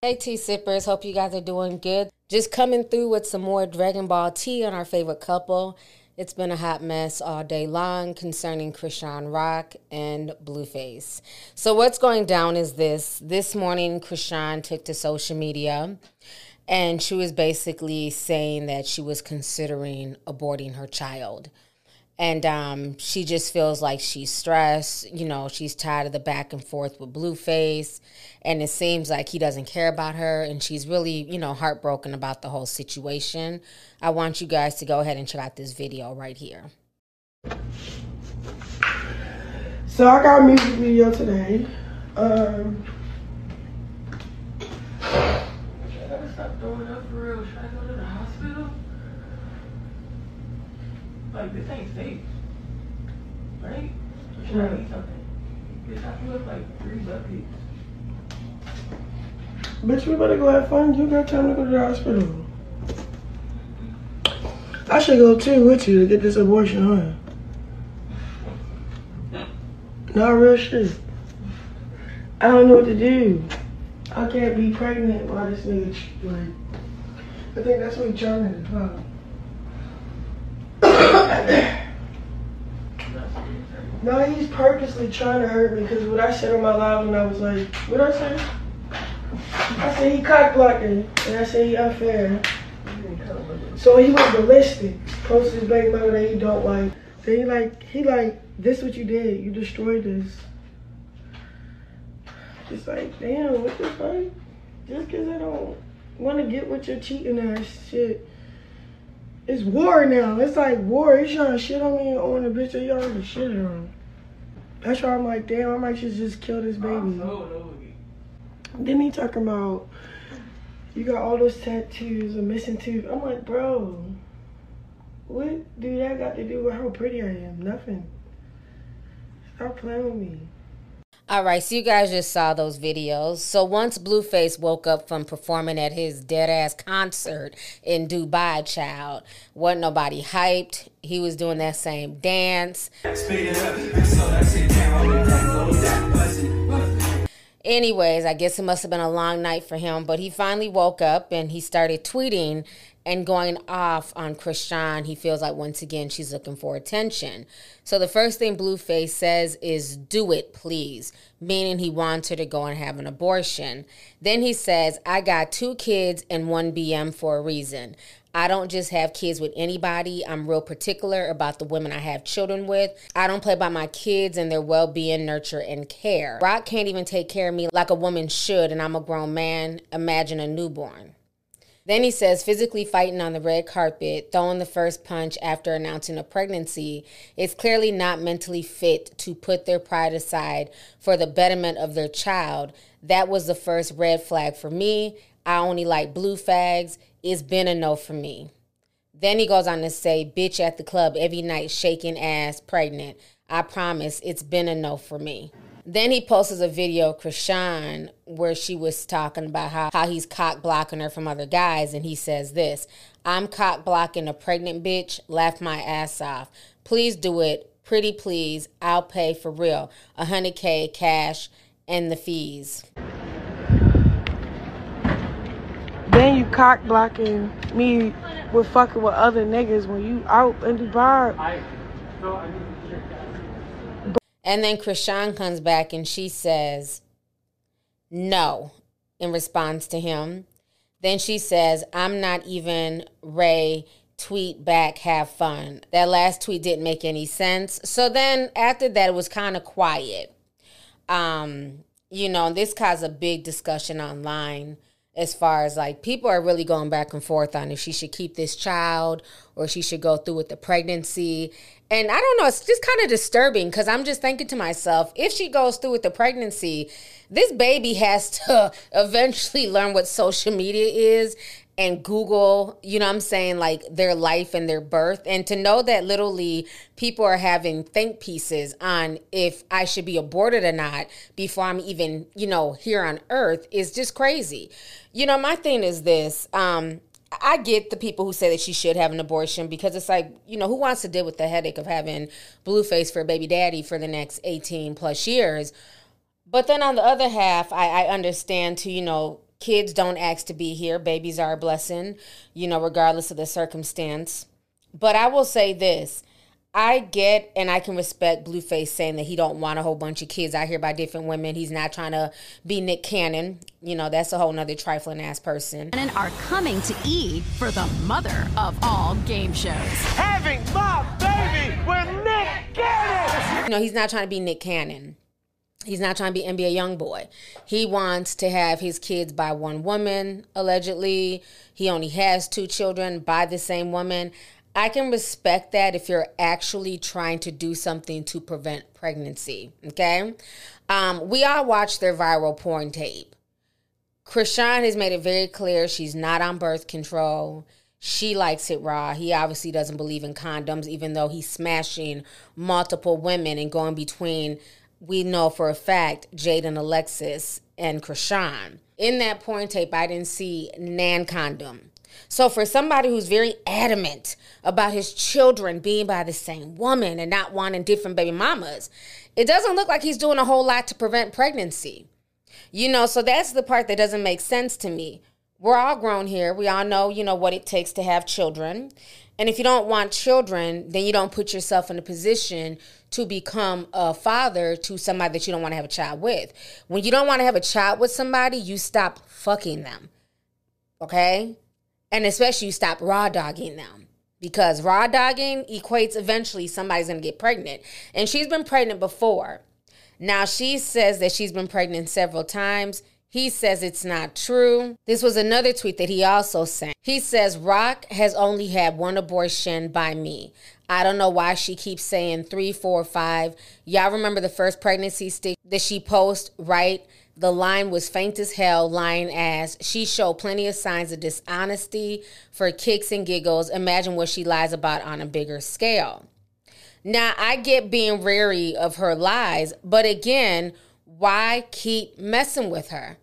Hey tea sippers, hope you guys are doing good. Just coming through with some more Dragon Ball tea on our favorite couple. It's been a hot mess all day long concerning Chrisean Rock and Blueface. So what's going down is this. This morning Chrisean took to social media and she was basically saying that she was considering aborting her child and um, she just feels like she's stressed. You know, she's tired of the back and forth with Blueface, and it seems like he doesn't care about her, and she's really, you know, heartbroken about the whole situation. I want you guys to go ahead and check out this video right here. So I got a music video today. Um, Should I gotta stop throwing up for real? Should I go to the hospital? Like, this ain't safe. Right? Should I eat something? Bitch, I feel like three buckets. bitch, we better go have fun. You got time to go to the hospital. I should go too with you to get this abortion, huh? Not real shit. I don't know what to do. I can't be pregnant while this nigga, like, I think that's what he's trying to do, huh? No, he's purposely trying to hurt me because what I said on my live when I was like, what I say? I said he cock blocking, and I said he unfair. So he went ballistic, posted his baby mother that he don't like. So he like, he like, this what you did, you destroyed this. Just like, damn, what the fuck? Just cause I don't want to get with your cheating ass shit. It's war now. It's like war. He's trying to shit on me on the bitch that y'all already shit on. That's why I'm like, damn, I might just just kill this baby. Then he talking about you got all those tattoos, a missing tooth. I'm like, bro, what do that got to do with how pretty I am? Nothing. Stop playing with me. All right, so you guys just saw those videos. So once Blueface woke up from performing at his dead ass concert in Dubai, child, wasn't nobody hyped. He was doing that same dance. Anyways, I guess it must have been a long night for him, but he finally woke up and he started tweeting and going off on Chrisean. He feels like once again she's looking for attention. So the first thing Blueface says is, Do it, please, meaning he wants her to go and have an abortion. Then he says, I got two kids and one BM for a reason. I don't just have kids with anybody. I'm real particular about the women I have children with. I don't play by my kids and their well being, nurture, and care. Rock can't even take care of me like a woman should, and I'm a grown man. Imagine a newborn. Then he says physically fighting on the red carpet, throwing the first punch after announcing a pregnancy is clearly not mentally fit to put their pride aside for the betterment of their child. That was the first red flag for me. I only like blue fags. It's been a no for me. Then he goes on to say, bitch at the club every night, shaking ass, pregnant. I promise it's been a no for me. Then he posts a video of Chrisean where she was talking about how, how he's cock blocking her from other guys. And he says this I'm cock blocking a pregnant bitch, laugh my ass off. Please do it. Pretty please. I'll pay for real. 100K cash and the fees. Then you cock blocking me with fucking with other niggas when you out in Dubai. I, no, I need to check that. And then Chrisean comes back and she says, no, in response to him. Then she says, I'm not even Ray. Tweet back, have fun. That last tweet didn't make any sense. So then after that, it was kind of quiet. Um, you know, this caused a big discussion online as far as like people are really going back and forth on if she should keep this child or she should go through with the pregnancy. And I don't know, it's just kind of disturbing because I'm just thinking to myself, if she goes through with the pregnancy, this baby has to eventually learn what social media is and Google, you know I'm saying, like their life and their birth. And to know that literally people are having think pieces on if I should be aborted or not before I'm even, you know, here on earth is just crazy. You know, my thing is this. Um, I get the people who say that she should have an abortion because it's like, you know, who wants to deal with the headache of having Blueface for a baby daddy for the next 18 plus years? But then on the other half, I, I understand to, you know, kids don't ask to be here. Babies are a blessing, you know, regardless of the circumstance. But I will say this. I get and I can respect Blueface saying that he don't want a whole bunch of kids out here by different women. He's not trying to be Nick Cannon. You know, that's a whole nother trifling ass person. And are coming to E for the mother of all game shows. Having my baby with Nick Cannon! You know, he's not trying to be Nick Cannon. He's not trying to be NBA YoungBoy. He wants to have his kids by one woman, allegedly. He only has two children by the same woman. I can respect that if you're actually trying to do something to prevent pregnancy. Okay. Um, we all watched their viral porn tape. Chrisean has made it very clear she's not on birth control. She likes it raw. He obviously doesn't believe in condoms, even though he's smashing multiple women and going between we know for a fact Jaidyn Alexis and Chrisean. In that porn tape, I didn't see Nan condom. So for somebody who's very adamant about his children being by the same woman and not wanting different baby mamas, it doesn't look like he's doing a whole lot to prevent pregnancy. You know, so that's the part that doesn't make sense to me. We're all grown here. We all know, you know, what it takes to have children. And if you don't want children, then you don't put yourself in a position to become a father to somebody that you don't want to have a child with. When you don't want to have a child with somebody, you stop fucking them. Okay? And especially you stop raw dogging them. Because raw dogging equates eventually somebody's gonna get pregnant. And she's been pregnant before. Now she says that she's been pregnant several times. He says it's not true. This was another tweet that he also sent. He says Rock has only had one abortion by me. I don't know why she keeps saying three, four, five. Y'all remember the first pregnancy stick that she posted, right? The line was faint as hell, lying as she showed plenty of signs of dishonesty for kicks and giggles. Imagine what she lies about on a bigger scale. Now, I get being wary of her lies, but again, why keep messing with her?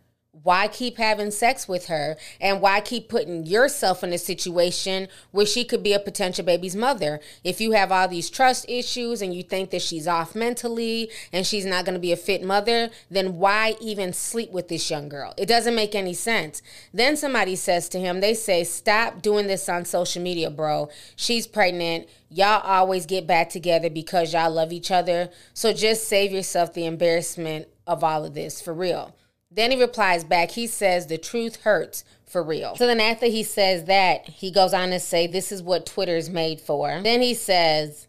Why keep having sex with her? And why keep putting yourself in a situation where she could be a potential baby's mother? If you have all these trust issues and you think that she's off mentally and she's not going to be a fit mother, then why even sleep with this young girl? It doesn't make any sense. Then somebody says to him, they say, Stop doing this on social media, bro. She's pregnant. Y'all always get back together because y'all love each other. So just save yourself the embarrassment of all of this for real. Then he replies back, he says, the truth hurts for real. So then after he says that, he goes on to say, this is what Twitter's made for. Then he says,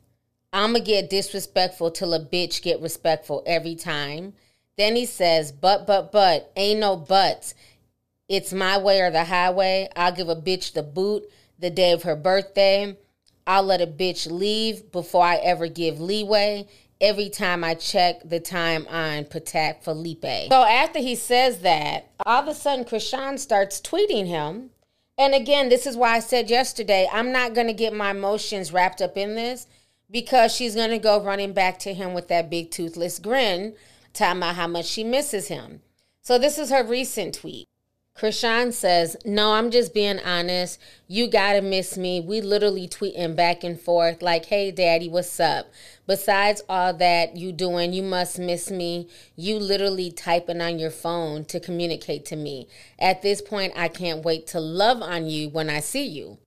I'ma get disrespectful till a bitch get respectful every time. Then he says, but, but, but, ain't no buts. It's my way or the highway. I'll give a bitch the boot the day of her birthday. I'll let a bitch leave before I ever give leeway every time I check the time on Patek Philippe. So after he says that, all of a sudden Chrisean starts tweeting him. And again, this is why I said yesterday, I'm not going to get my emotions wrapped up in this because she's going to go running back to him with that big toothless grin, talking about how much she misses him. So this is her recent tweet. Chrisean says, No, I'm just being honest. You gotta miss me. We literally tweeting back and forth, like, hey, daddy, what's up? Besides all that you doing, you must miss me. You literally typing on your phone to communicate to me. At this point, I can't wait to love on you when I see you.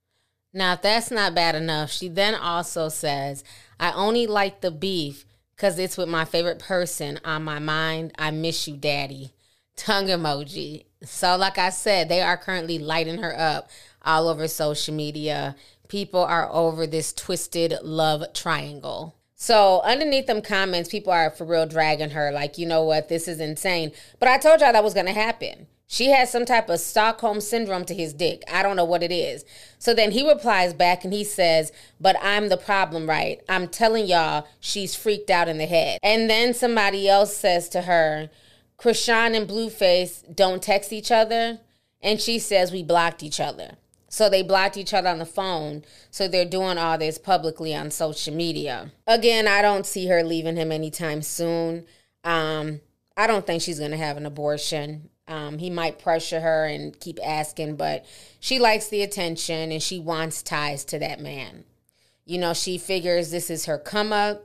Now, if that's not bad enough, she then also says, I only like the beef because it's with my favorite person on my mind. I miss you, daddy. Tongue emoji. So, like I said, they are currently lighting her up all over social media. People are over this twisted love triangle. So, underneath them comments, people are for real dragging her, like, you know what, this is insane. But I told y'all that was going to happen. She has some type of Stockholm syndrome to his dick. I don't know what it is. So then he replies back and he says, But I'm the problem, right? I'm telling y'all she's freaked out in the head. And then somebody else says to her, Chrisean and Blueface don't text each other. And she says, We blocked each other. So they blocked each other on the phone. So they're doing all this publicly on social media. Again, I don't see her leaving him anytime soon. Um, I don't think she's going to have an abortion. Um, he might pressure her and keep asking, but she likes the attention and she wants ties to that man. You know, she figures this is her come up.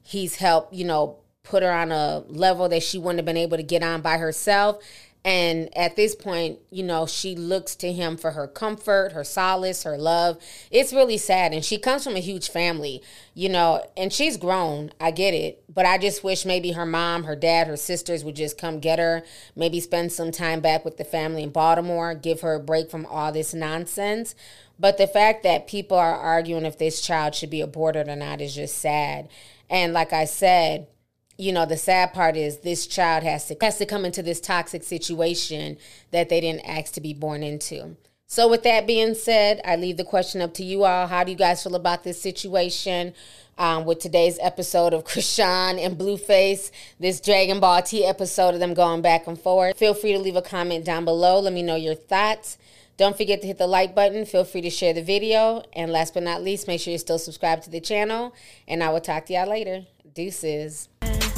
He's helped, you know, put her on a level that she wouldn't have been able to get on by herself. And at this point, you know, she looks to him for her comfort, her solace, her love. It's really sad. And she comes from a huge family, you know, and she's grown. I get it. But I just wish maybe her mom, her dad, her sisters would just come get her, maybe spend some time back with the family in Baltimore, give her a break from all this nonsense. But the fact that people are arguing if this child should be aborted or not is just sad. And like I said, you know the sad part is this child has to has to come into this toxic situation that they didn't ask to be born into so with that being said i leave the question up to you all how do you guys feel about this situation um, with today's episode of Chrisean and Blueface, this Dragon Ball T episode of them going back and forth. Feel free to leave a comment down below. Let me know your thoughts. Don't forget to hit the like button. Feel free to share the video. And last but not least, make sure you're still subscribed to the channel. And I will talk to y'all later. Deuces.